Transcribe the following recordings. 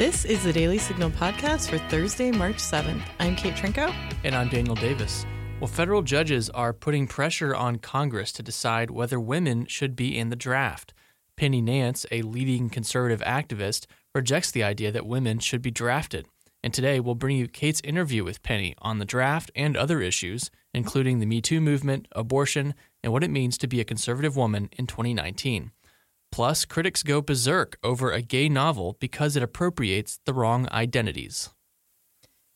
This is the Daily Signal podcast for Thursday, March 7th. I'm Kate Trinko. And I'm Daniel Davis. Well, federal judges are putting pressure on Congress to decide whether women should be in the draft. Penny Nance, a leading conservative activist, rejects the idea that women should be drafted. And today we'll bring you Kate's interview with Penny on the draft and other issues, including the Me Too movement, abortion, and what it means to be a conservative woman in 2019. Plus, critics go berserk over a gay novel because it appropriates the wrong identities.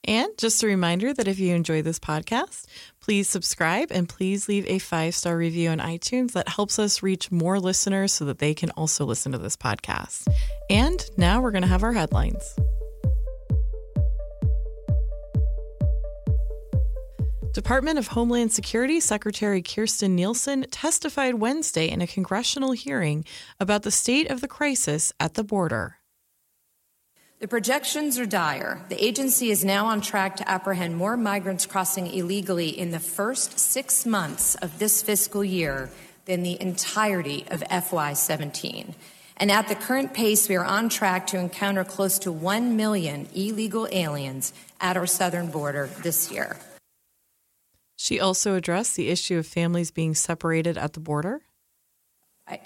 And just a reminder that if you enjoy this podcast, please subscribe and please leave a five star review on iTunes. That helps us reach more listeners so that they can also listen to this podcast. And now we're going to have our headlines. Department of Homeland Security Secretary Kirstjen Nielsen testified Wednesday in a congressional hearing about the state of the crisis at the border. The projections are dire. The agency is now on track to apprehend more migrants crossing illegally in the first six months of this fiscal year than the entirety of FY17. And at the current pace, we are on track to encounter close to 1 million illegal aliens at our southern border this year. She also addressed the issue of families being separated at the border.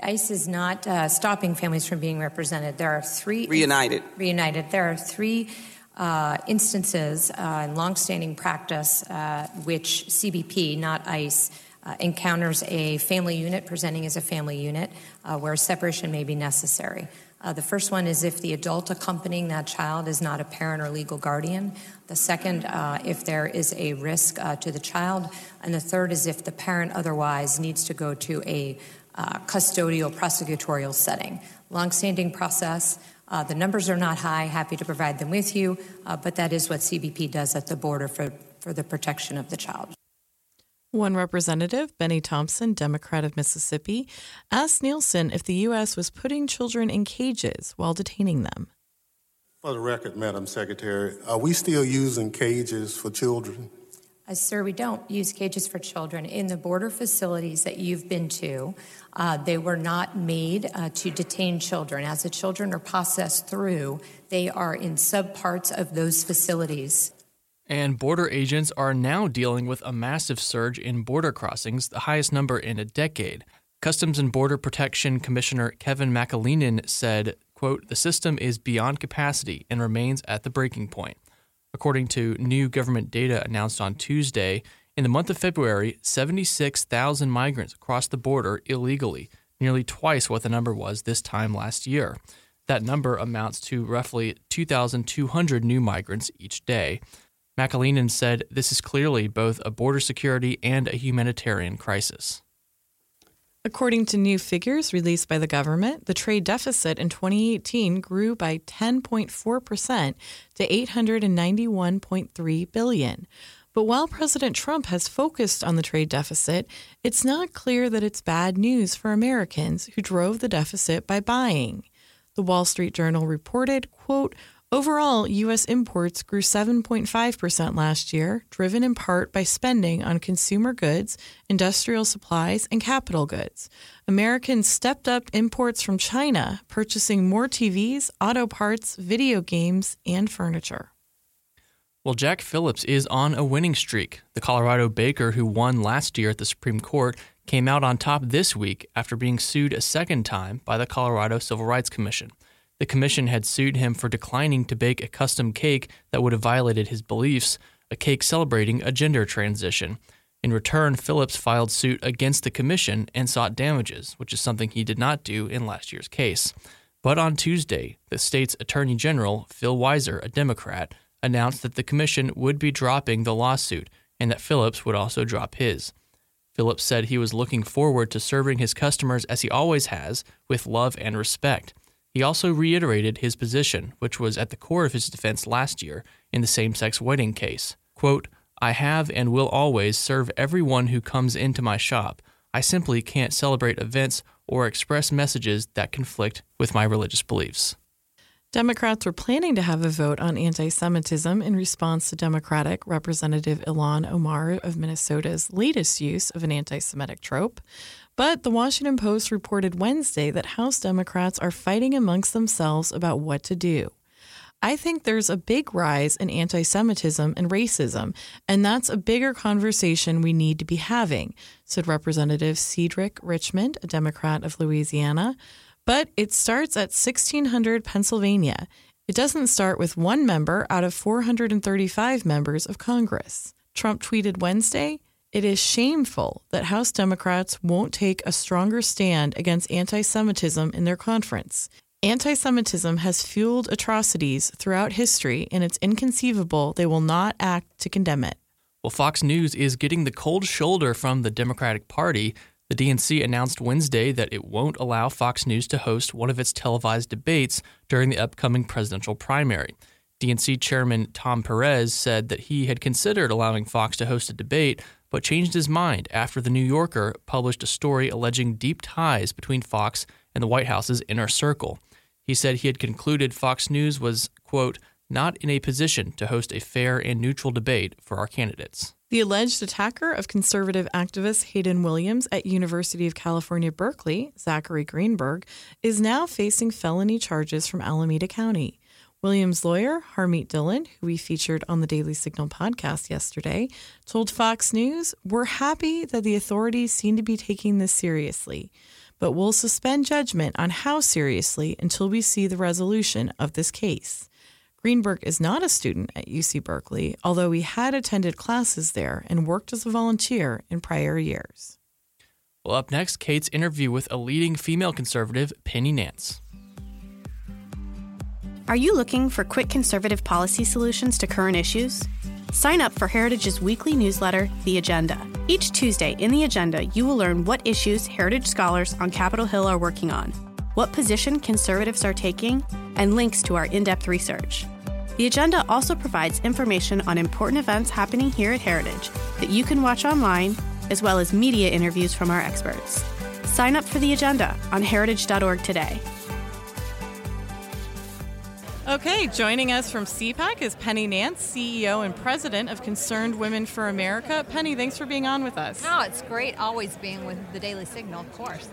ICE is not uh, stopping families from being represented. There are three reunited. Reunited. There are three uh, instances uh, in longstanding practice uh, which CBP, not ICE, uh, encounters a family unit presenting as a family unit uh, where separation may be necessary. Uh, the first one is if the adult accompanying that child is not a parent or legal guardian. The second, uh, if there is a risk uh, to the child. And the third is if the parent otherwise needs to go to a uh, custodial prosecutorial setting. Longstanding process. Uh, the numbers are not high. Happy to provide them with you, uh, but that is what CBP does at the border for, for the protection of the child. One representative, Bennie Thompson, Democrat of Mississippi, asked Nielsen if the U.S. was putting children in cages while detaining them. For the record, Madam Secretary, are we still using cages for children? Uh, sir, we don't use cages for children. In the border facilities that you've been to, uh, they were not made uh, to detain children. As the children are processed through, they are in subparts of those facilities. And border agents are now dealing with a massive surge in border crossings, the highest number in a decade. Customs and Border Protection Commissioner Kevin McAleenan said, quote, the system is beyond capacity and remains at the breaking point. According to new government data announced on Tuesday, in the month of February, 76,000 migrants crossed the border illegally, nearly twice what the number was this time last year. That number amounts to roughly 2,200 new migrants each day. McAleenan said this is clearly both a border security and a humanitarian crisis. According to new figures released by the government, the trade deficit in 2018 grew by 10.4% to 891.3 billion. But while President Trump has focused on the trade deficit, it's not clear that it's bad news for Americans who drove the deficit by buying. The Wall Street Journal reported, quote, Overall, U.S. imports grew 7.5% last year, driven in part by spending on consumer goods, industrial supplies, and capital goods. Americans stepped up imports from China, purchasing more TVs, auto parts, video games, and furniture. Well, Jack Phillips is on a winning streak. The Colorado baker who won last year at the Supreme Court came out on top this week after being sued a second time by the Colorado Civil Rights Commission. The commission had sued him for declining to bake a custom cake that would have violated his beliefs, a cake celebrating a gender transition. In return, Phillips filed suit against the commission and sought damages, which is something he did not do in last year's case. But on Tuesday, the state's Attorney General, Phil Weiser, a Democrat, announced that the commission would be dropping the lawsuit and that Phillips would also drop his. Phillips said he was looking forward to serving his customers as he always has, with love and respect. He also reiterated his position, which was at the core of his defense last year in the same sex wedding case. Quote, I have and will always serve everyone who comes into my shop. I simply can't celebrate events or express messages that conflict with my religious beliefs. Democrats were planning to have a vote on anti Semitism in response to Democratic Representative Ilhan Omar of Minnesota's latest use of an anti Semitic trope. But the Washington Post reported Wednesday that House Democrats are fighting amongst themselves about what to do. I think there's a big rise in anti Semitism and racism, and that's a bigger conversation we need to be having, said Representative Cedric Richmond, a Democrat of Louisiana. But it starts at 1600 Pennsylvania. It doesn't start with one member out of 435 members of Congress. Trump tweeted Wednesday it is shameful that House Democrats won't take a stronger stand against anti Semitism in their conference. Anti Semitism has fueled atrocities throughout history, and it's inconceivable they will not act to condemn it. Well, Fox News is getting the cold shoulder from the Democratic Party. The DNC announced Wednesday that it won't allow Fox News to host one of its televised debates during the upcoming presidential primary. DNC Chairman Tom Perez said that he had considered allowing Fox to host a debate, but changed his mind after The New Yorker published a story alleging deep ties between Fox and the White House's inner circle. He said he had concluded Fox News was, quote, not in a position to host a fair and neutral debate for our candidates. The alleged attacker of conservative activist Hayden Williams at University of California, Berkeley, Zachary Greenberg, is now facing felony charges from Alameda County. Williams' lawyer, Harmeet Dillon, who we featured on the Daily Signal podcast yesterday, told Fox News, We're happy that the authorities seem to be taking this seriously but we'll suspend judgment on how seriously until we see the resolution of this case. Greenberg is not a student at UC Berkeley, although he had attended classes there and worked as a volunteer in prior years. Well, up next, Kate's interview with a leading female conservative, Penny Nance. Are you looking for quick conservative policy solutions to current issues? Sign up for Heritage's weekly newsletter, The Agenda. Each Tuesday in The Agenda, you will learn what issues Heritage scholars on Capitol Hill are working on, what position conservatives are taking, and links to our in depth research. The Agenda also provides information on important events happening here at Heritage that you can watch online, as well as media interviews from our experts. Sign up for The Agenda on heritage.org today. Okay, joining us from CPAC is Penny Nance, CEO and President of Concerned Women for America. Penny, thanks for being on with us. Oh, it's great always being with the Daily Signal, of course.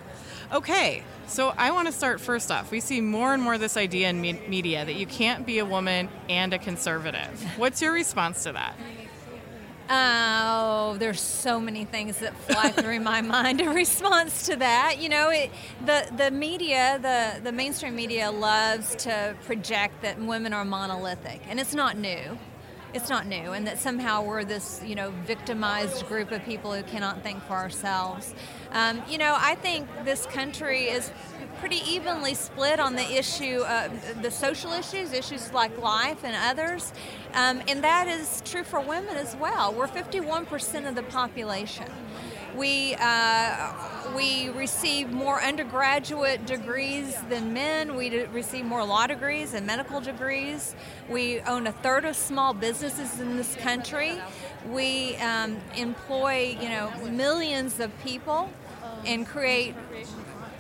Okay, so I want to start first off. We see more and more this idea in me- media that you can't be a woman and a conservative. What's your response to that? Oh, there's so many things that fly through my mind in response to that. You know, it, the the media, the the mainstream media loves to project that women are monolithic, and it's not new. It's not new, and that somehow we're this, you know, victimized group of people who cannot think for ourselves. Um, you know, I think this country is pretty evenly split on the issue, uh, the social issues, issues like life and others, um, and that is true for women as well. We're 51% of the population. We uh, we receive more undergraduate degrees than men. We receive more law degrees and medical degrees. We own a third of small businesses in this country. We um, employ you know millions of people and create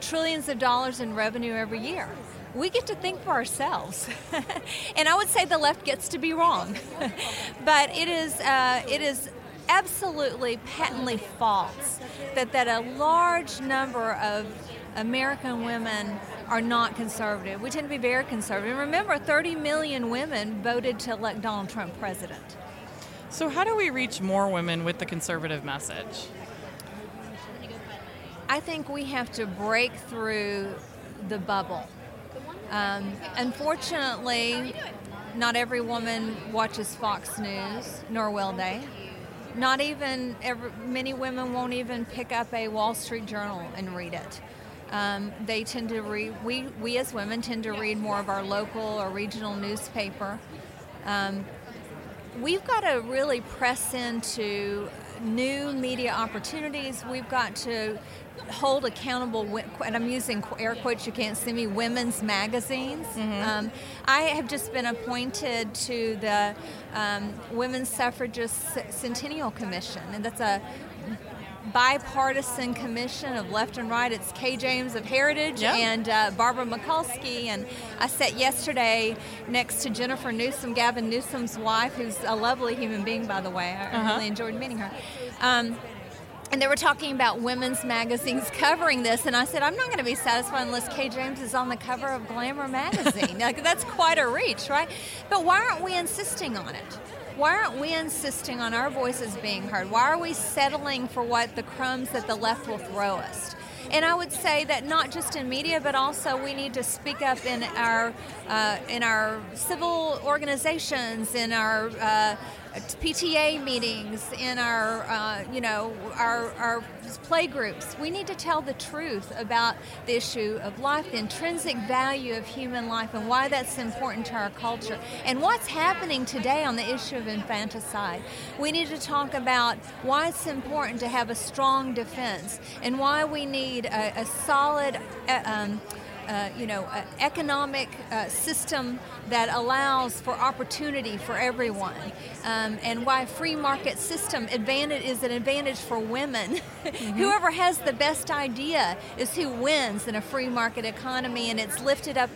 trillions of dollars in revenue every year. We get to think for ourselves, and I would say the left gets to be wrong, but it is uh, it is absolutely patently false that that a large number of American women are not conservative. We tend to be very conservative. Remember, 30 million women voted to elect Donald Trump president. So, how do we reach more women with the conservative message? I think we have to break through the bubble. Um, unfortunately, not every woman watches Fox News, nor will they. Not even every, many women won't even pick up a Wall Street Journal and read it. Um, they tend to read. We we as women tend to read more of our local or regional newspaper. Um, we've got to really press into new media opportunities. We've got to hold accountable, and I'm using air quotes, you can't see me, women's magazines. Mm-hmm. Um, I have just been appointed to the um, Women's Suffragist Centennial Commission, and that's a bipartisan commission of left and right. It's Kay James of Heritage yep. and uh, Barbara Mikulski. And I sat yesterday next to Jennifer Newsom, Gavin Newsom's wife, who's a lovely human being, by the way. I uh-huh. really enjoyed meeting her. Um, and they were talking about women's magazines covering this and i said i'm not going to be satisfied unless kay james is on the cover of glamour magazine like that's quite a reach right but why aren't we insisting on it why aren't we insisting on our voices being heard? Why are we settling for what the crumbs that the left will throw us? And I would say that not just in media, but also we need to speak up in our uh, in our civil organizations, in our uh, PTA meetings, in our, uh, you know, our, our play groups. We need to tell the truth about the issue of life, the intrinsic value of human life, and why that's important to our culture, and what's happening today on the issue of infanticide. We need to talk about why it's important to have a strong defense, and why we need a, a solid. Uh, um, uh, you know, uh, economic uh, system that allows for opportunity for everyone, um, and why free market system advantage is an advantage for women. Mm-hmm. Whoever has the best idea is who wins in a free market economy, and it's lifted up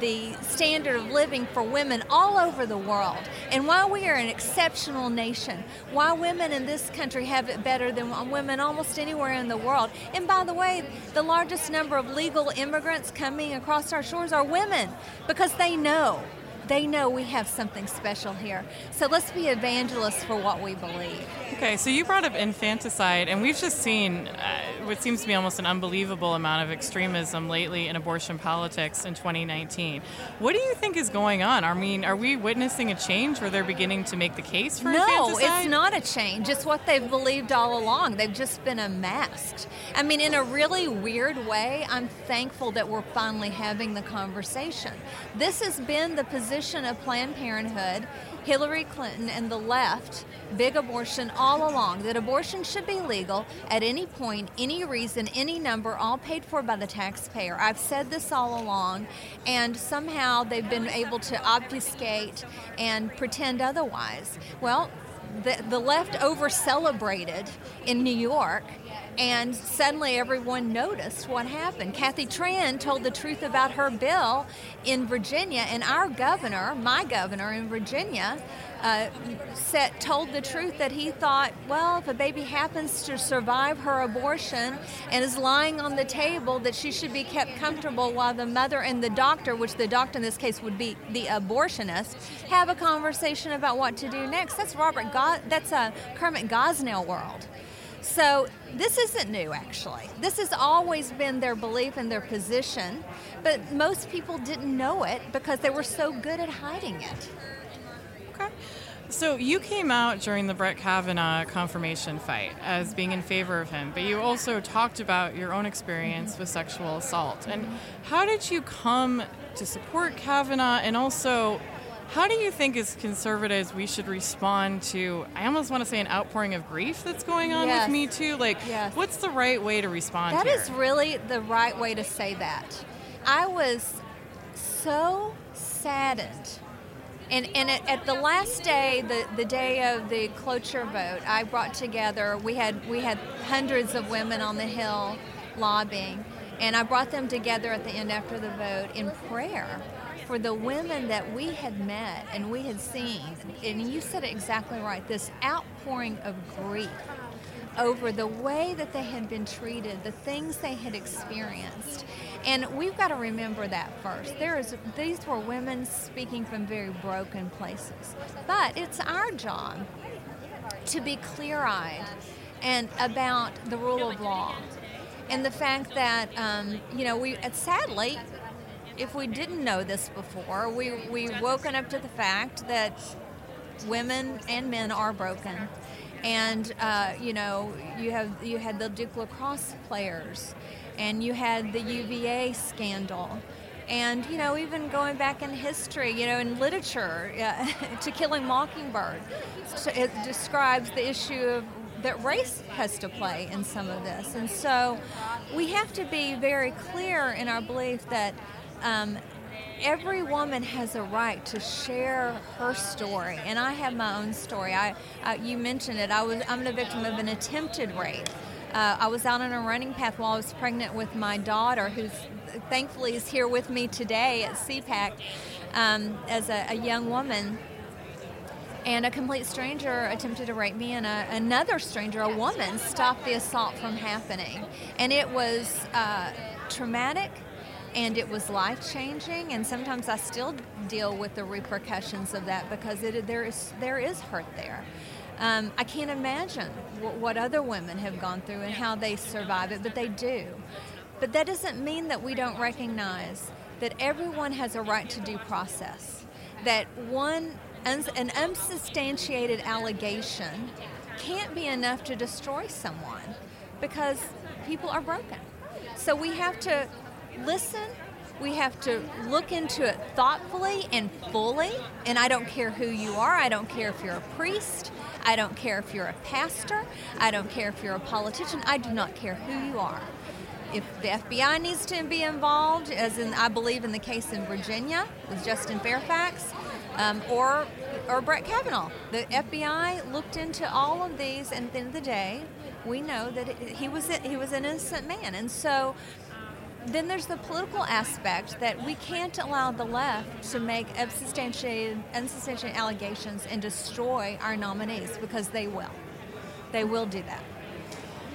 the standard of living for women all over the world. And why we are an exceptional nation, why women in this country have it better than women almost anywhere in the world. And by the way, the largest number of legal immigrants coming across our shores are women because they know they know we have something special here. So let's be evangelists for what we believe. Okay, so you brought up infanticide, and we've just seen uh, what seems to be almost an unbelievable amount of extremism lately in abortion politics in 2019. What do you think is going on? I mean, are we witnessing a change where they're beginning to make the case for no, it's not a change. It's what they've believed all along. They've just been unmasked. I mean, in a really weird way, I'm thankful that we're finally having the conversation. This has been the position of Planned Parenthood, Hillary Clinton, and the left, big abortion all along, that abortion should be legal at any point, any reason, any number, all paid for by the taxpayer. I've said this all along, and somehow they've been able to obfuscate and pretend otherwise. Well, the, the left over celebrated in New York and suddenly everyone noticed what happened. Kathy Tran told the truth about her bill in Virginia, and our governor, my governor in Virginia, uh, set, told the truth that he thought, well, if a baby happens to survive her abortion and is lying on the table, that she should be kept comfortable while the mother and the doctor, which the doctor in this case would be the abortionist, have a conversation about what to do next. That's Robert. Go- that's a Kermit Gosnell world. So this isn't new, actually. This has always been their belief and their position, but most people didn't know it because they were so good at hiding it. Okay. So you came out during the Brett Kavanaugh confirmation fight as being in favor of him, but you also talked about your own experience with sexual assault. And how did you come to support Kavanaugh and also how do you think, as conservatives, we should respond to? I almost want to say an outpouring of grief that's going on yes. with Me Too. Like, yes. what's the right way to respond? That here? is really the right way to say that. I was so saddened. And, and at, at, the last day, the, the day of the cloture vote, I brought together. We had we had hundreds of women on the Hill lobbying, and I brought them together at the end after the vote in prayer for the women that we had met and we had seen, and you said it exactly right, this outpouring of grief over the way that they had been treated, the things they had experienced. And we've got to remember that first. There is these were women speaking from very broken places. But it's our job to be clear-eyed and about the rule of law and the fact that um, you know we sadly if we didn't know this before, we we woken up to the fact that women and men are broken, and uh, you know you have you had the Duke lacrosse players, and you had the UVA scandal. And you know, even going back in history, you know, in literature, "To Kill a Mockingbird," it describes the issue of that race has to play in some of this. And so we have to be very clear in our belief that um, every woman has a right to share her story, and I have my own story. I, uh, you mentioned it. I was I'm the victim of an attempted rape. Uh, I was out on a running path while I was pregnant with my daughter, who thankfully is here with me today at CPAC um, as a, a young woman. and a complete stranger attempted to rape me, and a, another stranger, a woman, stopped the assault from happening. And it was uh, traumatic and it was life changing and sometimes I still deal with the repercussions of that because it, there is there is hurt there. Um, I can't imagine w- what other women have gone through and how they survive it, but they do. But that doesn't mean that we don't recognize that everyone has a right to due process. That one an unsubstantiated allegation can't be enough to destroy someone because people are broken. So we have to listen, we have to look into it thoughtfully and fully. And I don't care who you are, I don't care if you're a priest, I don't care if you're a pastor, I don't care if you're a politician, I do not care who you are. If the FBI needs to be involved, as in I believe in the case in Virginia with Justin Fairfax, um, or or Brett Kavanaugh. The FBI looked into all of these, and at the end of the day, we know that he was he was an innocent man, and so. Then there's the political aspect that we can't allow the left to make unsubstantiated, unsubstantiated allegations and destroy our nominees because they will. They will do that.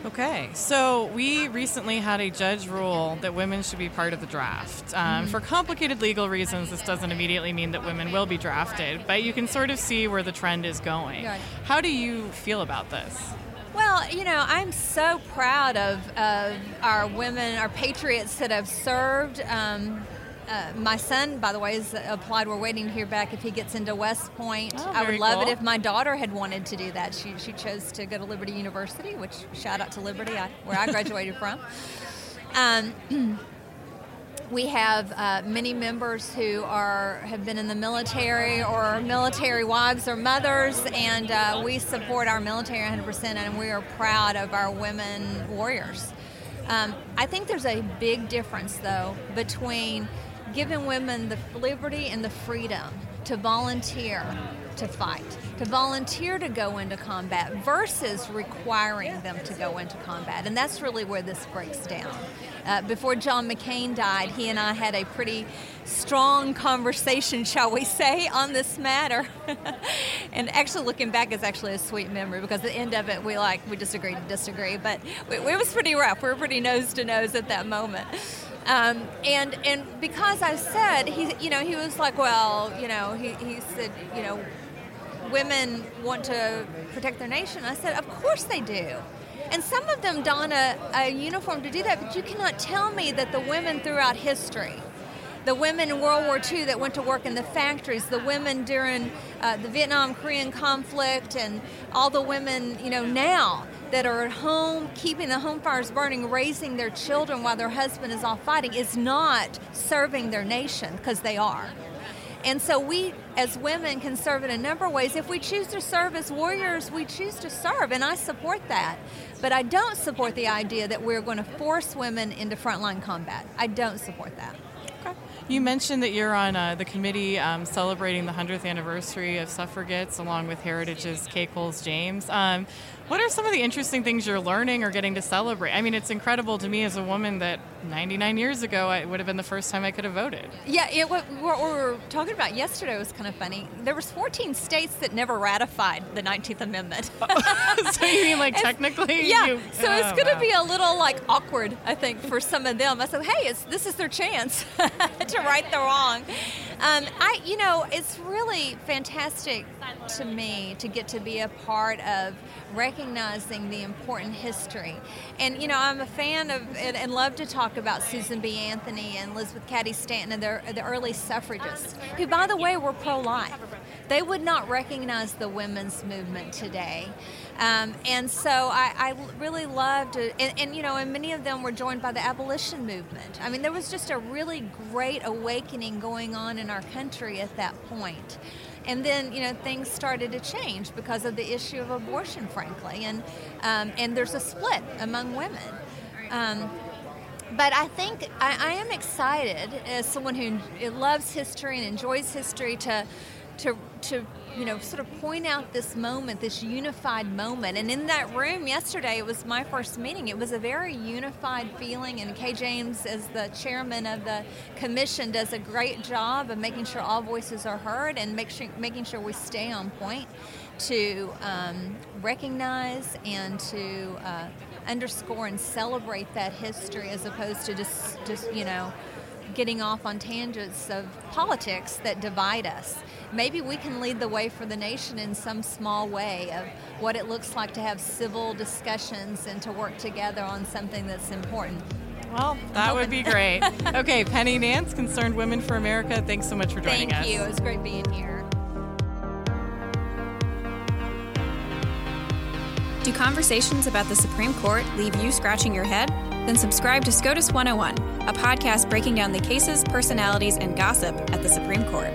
Okay, so we recently had a judge rule that women should be part of the draft. Um, mm-hmm. For complicated legal reasons, this doesn't immediately mean that women will be drafted, but you can sort of see where the trend is going. How do you feel about this? Well, you know, I'm so proud of, of our women, our patriots that have served. Um, uh, my son, by the way, is applied. We're waiting to hear back if he gets into West Point. Oh, I would love cool. it if my daughter had wanted to do that. She, she chose to go to Liberty University, which shout out to Liberty, I, where I graduated from. Um, we have uh, many members who are have been in the military or military wives or mothers, and uh, we support our military 100%, and we are proud of our women warriors. Um, I think there's a big difference, though, between giving women the liberty and the freedom to volunteer to fight, to volunteer to go into combat versus requiring them to go into combat. And that's really where this breaks down. Uh, before John McCain died, he and I had a pretty strong conversation, shall we say, on this matter. and actually, looking back is actually a sweet memory because at the end of it, we like we disagreed agreed to disagree. But it was pretty rough. We were pretty nose to nose at that moment. Um, and and because I said he, you know, he was like, well, you know, he, he said, you know, women want to protect their nation. I said, of course they do. And some of them don a, a uniform to do that, but you cannot tell me that the women throughout history, the women in World War II that went to work in the factories, the women during uh, the Vietnam Korean conflict, and all the women, you know, now that are at home, keeping the home fires burning, raising their children while their husband is off fighting, is not serving their nation because they are. And so we, as women, can serve in a number of ways. If we choose to serve as warriors, we choose to serve, and I support that. But I don't support the idea that we're going to force women into frontline combat. I don't support that. You mentioned that you're on uh, the committee um, celebrating the 100th anniversary of suffragettes along with Heritage's Kay Coles James. Um, what are some of the interesting things you're learning or getting to celebrate? I mean, it's incredible to me as a woman that 99 years ago it would have been the first time I could have voted. Yeah, it, what, we were talking about yesterday was kind of funny. There was 14 states that never ratified the 19th Amendment. so you mean like technically? Yeah. You, so oh, it's going to wow. be a little like awkward, I think, for some of them. I said, hey, this is their chance to right the wrong. Um, I, you know, it's really fantastic to me to get to be a part of recognizing the important history. And, you know, I'm a fan of and, and love to talk about Susan B. Anthony and Elizabeth Cady Stanton and the, the early suffragists, who, by the way, were pro life. They would not recognize the women's movement today. Um, and so I, I really loved. And, and, you know, and many of them were joined by the abolition movement. I mean, there was just a really great awakening going on in our country at that point. And then, you know, things started to change because of the issue of abortion, frankly. And, um, and there's a split among women. Um, but I think I, I, am excited as someone who loves history and enjoys history to to to, you know, sort of point out this moment, this unified moment. And in that room yesterday, it was my first meeting. It was a very unified feeling, and Kay James, as the chairman of the commission, does a great job of making sure all voices are heard and make sure, making sure we stay on point to um, recognize and to uh, underscore and celebrate that history as opposed to just, just you know, getting off on tangents of politics that divide us. Maybe we can lead the way for the nation in some small way of what it looks like to have civil discussions and to work together on something that's important. Well, that would be great. okay, Penny Nance, Concerned Women for America, thanks so much for joining Thank us. Thank you. It was great being here. Do conversations about the Supreme Court leave you scratching your head? Then subscribe to SCOTUS 101, a podcast breaking down the cases, personalities, and gossip at the Supreme Court.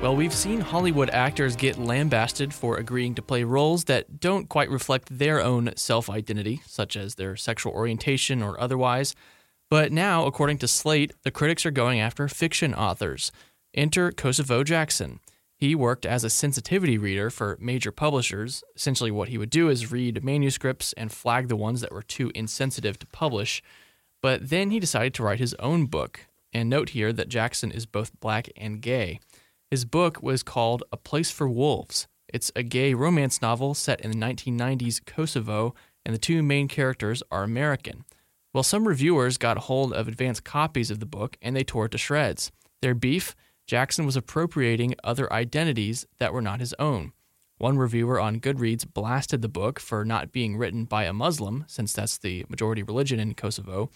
Well, we've seen Hollywood actors get lambasted for agreeing to play roles that don't quite reflect their own self identity, such as their sexual orientation or otherwise. But now, according to Slate, the critics are going after fiction authors. Enter Kosoko Jackson. He worked as a sensitivity reader for major publishers. Essentially, what he would do is read manuscripts and flag the ones that were too insensitive to publish. But then he decided to write his own book. And note here that Jackson is both black and gay. His book was called A Place for Wolves. It's a gay romance novel set in the 1990s Kosovo, and the two main characters are American. Well, some reviewers got hold of advanced copies of the book and they tore it to shreds. Their beef Jackson was appropriating other identities that were not his own. One reviewer on Goodreads blasted the book for not being written by a Muslim, since that's the majority religion in Kosovo,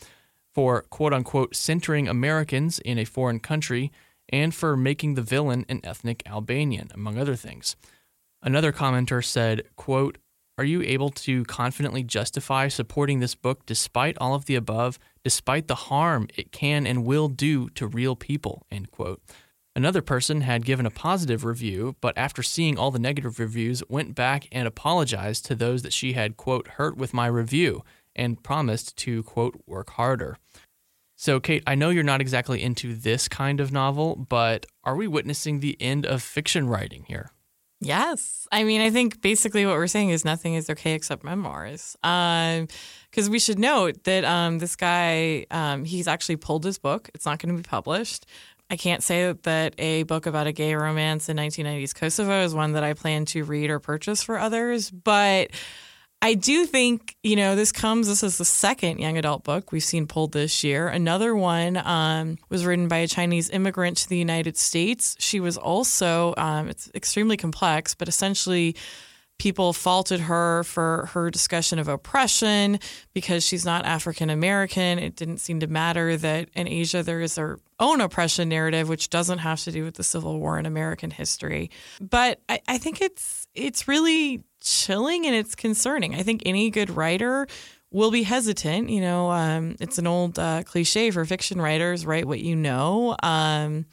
for quote unquote centering Americans in a foreign country, and for making the villain an ethnic Albanian, among other things. Another commenter said, quote, Are you able to confidently justify supporting this book despite all of the above, despite the harm it can and will do to real people? End quote. Another person had given a positive review, but after seeing all the negative reviews, went back and apologized to those that she had, quote, hurt with my review and promised to, quote, work harder. So, Kate, I know you're not exactly into this kind of novel, but are we witnessing the end of fiction writing here? Yes. I mean, I think basically what we're saying is nothing is okay except memoirs. Because um, we should note that um, this guy, um, he's actually pulled his book. It's not going to be published. I can't say that a book about a gay romance in 1990s Kosovo is one that I plan to read or purchase for others, but I do think, you know, this comes, this is the second young adult book we've seen pulled this year. Another one um, was written by a Chinese immigrant to the United States. She was also, um, it's extremely complex, but essentially, people faulted her for her discussion of oppression because she's not African American. It didn't seem to matter that in Asia there is their own oppression narrative, which doesn't have to do with the Civil War in American history. But I, I think it's it's really chilling and it's concerning. I think any good writer will be hesitant. You know, um, it's an old uh, cliche for fiction writers: write what you know. Um,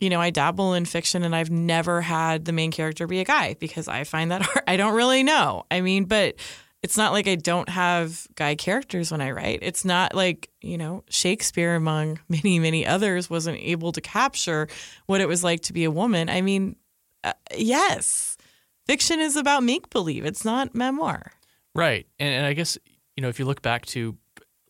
you know, I dabble in fiction and I've never had the main character be a guy because I find that hard. I don't really know. I mean, but it's not like I don't have guy characters when I write. It's not like, you know, Shakespeare, among many, many others, wasn't able to capture what it was like to be a woman. I mean, uh, yes, fiction is about make believe, it's not memoir. Right. And, and I guess, you know, if you look back to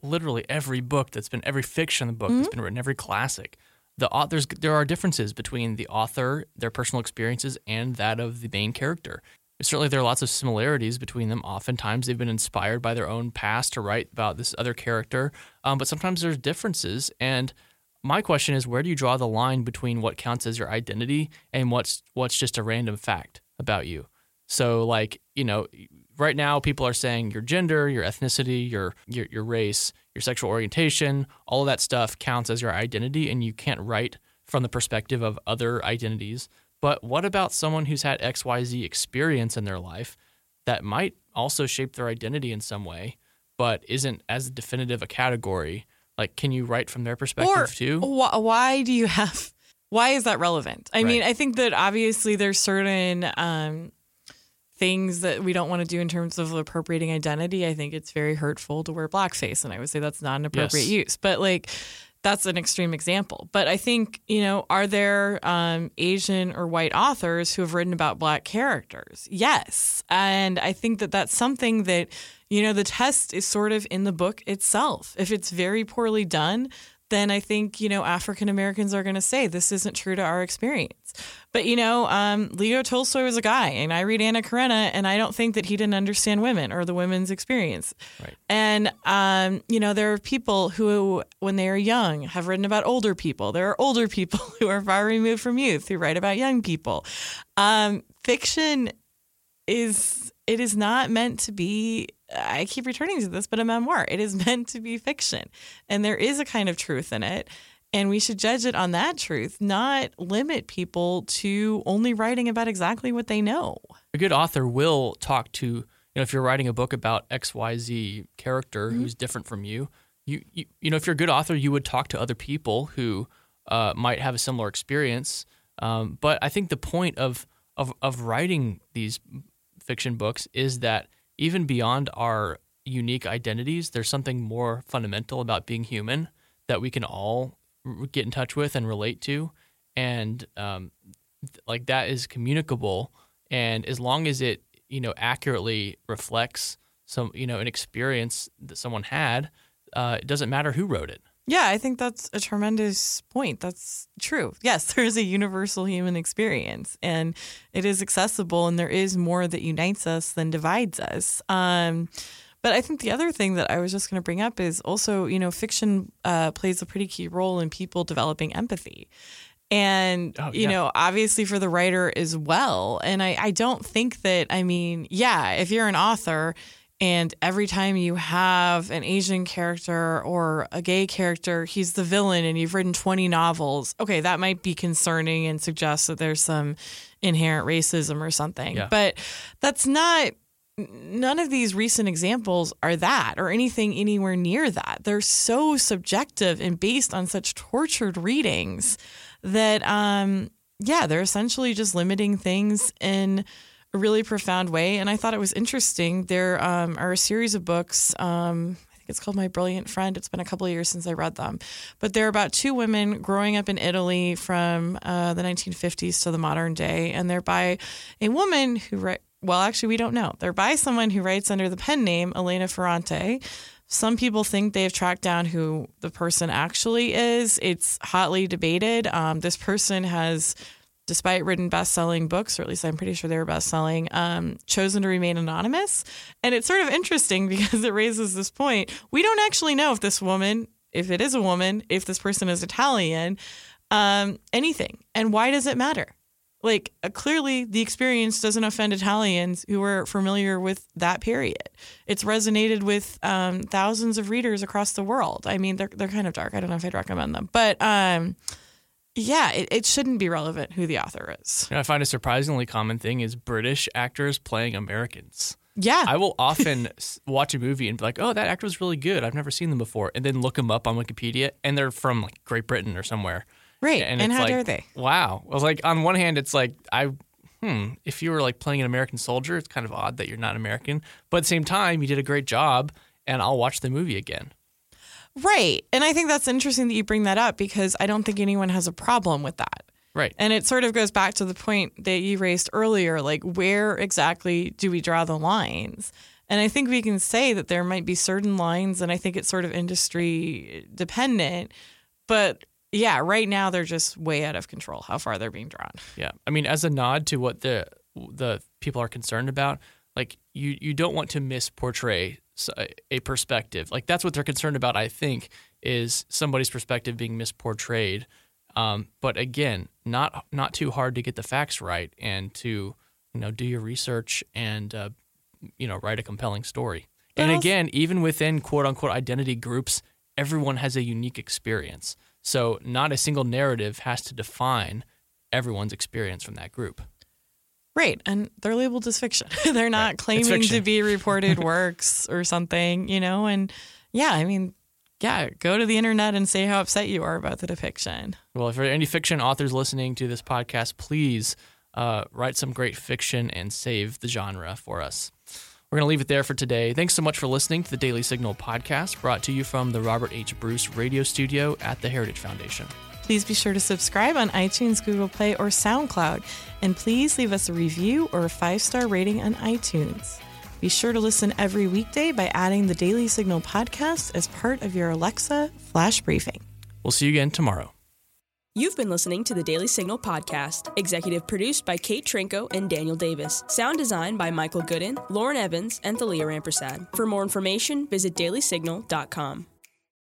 literally every book that's been, every fiction book mm-hmm. that's been written, every classic, the authors there are differences between the author, their personal experiences, and that of the main character. Certainly, there are lots of similarities between them. Oftentimes, they've been inspired by their own past to write about this other character, um, but sometimes there's differences. And my question is, where do you draw the line between what counts as your identity and what's what's just a random fact about you? So, like, you know, right now people are saying your gender, your ethnicity, your your, your race, your sexual orientation, all of that stuff counts as your identity, and you can't write from the perspective of other identities but what about someone who's had XYZ experience in their life that might also shape their identity in some way, but isn't as definitive a category? Like, can you write from their perspective or too? Wh- why do you have? Why is that relevant? I right. mean, I think that obviously there's certain um, things that we don't want to do in terms of appropriating identity. I think it's very hurtful to wear blackface, and I would say that's not an appropriate yes. use. But like that's an extreme example. But I think, you know, are there um, Asian or white authors who have written about black characters? Yes. And I think that that's something that, you know, the test is sort of in the book itself. If it's very poorly done, then I think, you know, African Americans are going to say this isn't true to our experience. But, you know, um, Leo Tolstoy was a guy, and I read Anna Karenina, and I don't think that he didn't understand women or the women's experience. Right. And, um, you know, there are people who, when they are young, have written about older people. There are older people who are far removed from youth who write about young people. Um, fiction is, it is not meant to be I keep returning to this, but a memoir. It is meant to be fiction. And there is a kind of truth in it. And we should judge it on that truth, not limit people to only writing about exactly what they know. A good author will talk to, you know, if you're writing a book about XYZ character mm-hmm. who's different from you, you, you, you know, if you're a good author, you would talk to other people who uh, might have a similar experience. Um, but I think the point of, of, of writing these fiction books is that even beyond our unique identities, there's something more fundamental about being human that we can all get in touch with and relate to, and um, like that is communicable. And as long as it you know accurately reflects some you know an experience that someone had, uh, it doesn't matter who wrote it. Yeah, I think that's a tremendous point. That's true. Yes, there is a universal human experience and it is accessible and there is more that unites us than divides us. Um, but I think the other thing that I was just going to bring up is also, you know, fiction uh, plays a pretty key role in people developing empathy. And, oh, yeah. you know, obviously for the writer as well. And I, I don't think that, I mean, yeah, if you're an author, and every time you have an Asian character or a gay character, he's the villain, and you've written 20 novels. Okay, that might be concerning and suggest that there's some inherent racism or something. Yeah. But that's not, none of these recent examples are that or anything anywhere near that. They're so subjective and based on such tortured readings that, um, yeah, they're essentially just limiting things in a really profound way. And I thought it was interesting. There um, are a series of books. Um, I think it's called My Brilliant Friend. It's been a couple of years since I read them. But they're about two women growing up in Italy from uh, the 1950s to the modern day. And they're by a woman who, write, well, actually, we don't know. They're by someone who writes under the pen name Elena Ferrante. Some people think they've tracked down who the person actually is. It's hotly debated. Um, this person has despite written best-selling books, or at least I'm pretty sure they were best-selling, um, chosen to remain anonymous. And it's sort of interesting because it raises this point: we don't actually know if this woman, if it is a woman, if this person is Italian, um, anything. And why does it matter? Like uh, clearly, the experience doesn't offend Italians who are familiar with that period. It's resonated with um, thousands of readers across the world. I mean, they're they're kind of dark. I don't know if I'd recommend them, but um, yeah, it, it shouldn't be relevant who the author is. You know, I find a surprisingly common thing is British actors playing Americans. Yeah. I will often watch a movie and be like, oh, that actor was really good. I've never seen them before. And then look them up on Wikipedia and they're from like Great Britain or somewhere. Right. And, and how like, dare they? Wow. I was like, on one hand, it's like, I, hmm, if you were like playing an American soldier, it's kind of odd that you're not American. But at the same time, you did a great job and I'll watch the movie again. Right. And I think that's interesting that you bring that up because I don't think anyone has a problem with that. Right. And it sort of goes back to the point that you raised earlier like, where exactly do we draw the lines? And I think we can say that there might be certain lines, and I think it's sort of industry dependent. But yeah, right now they're just way out of control how far they're being drawn. Yeah. I mean, as a nod to what the the people are concerned about, like you you don't want to misportray a perspective. Like that's what they're concerned about. I think is somebody's perspective being misportrayed. Um, but again, not not too hard to get the facts right and to you know do your research and uh, you know write a compelling story. And again, even within quote unquote identity groups, everyone has a unique experience. So not a single narrative has to define everyone's experience from that group. Right. And they're labeled as fiction. they're not right. claiming to be reported works or something, you know? And yeah, I mean, yeah, go to the internet and say how upset you are about the depiction. Well, if there are any fiction authors listening to this podcast, please uh, write some great fiction and save the genre for us. We're going to leave it there for today. Thanks so much for listening to the Daily Signal podcast, brought to you from the Robert H. Bruce Radio Studio at the Heritage Foundation. Please be sure to subscribe on iTunes, Google Play, or SoundCloud. And please leave us a review or a five star rating on iTunes. Be sure to listen every weekday by adding the Daily Signal podcast as part of your Alexa flash briefing. We'll see you again tomorrow. You've been listening to the Daily Signal podcast, executive produced by Kate Trinko and Daniel Davis. Sound design by Michael Gooden, Lauren Evans, and Thalia Rampersad. For more information, visit dailysignal.com.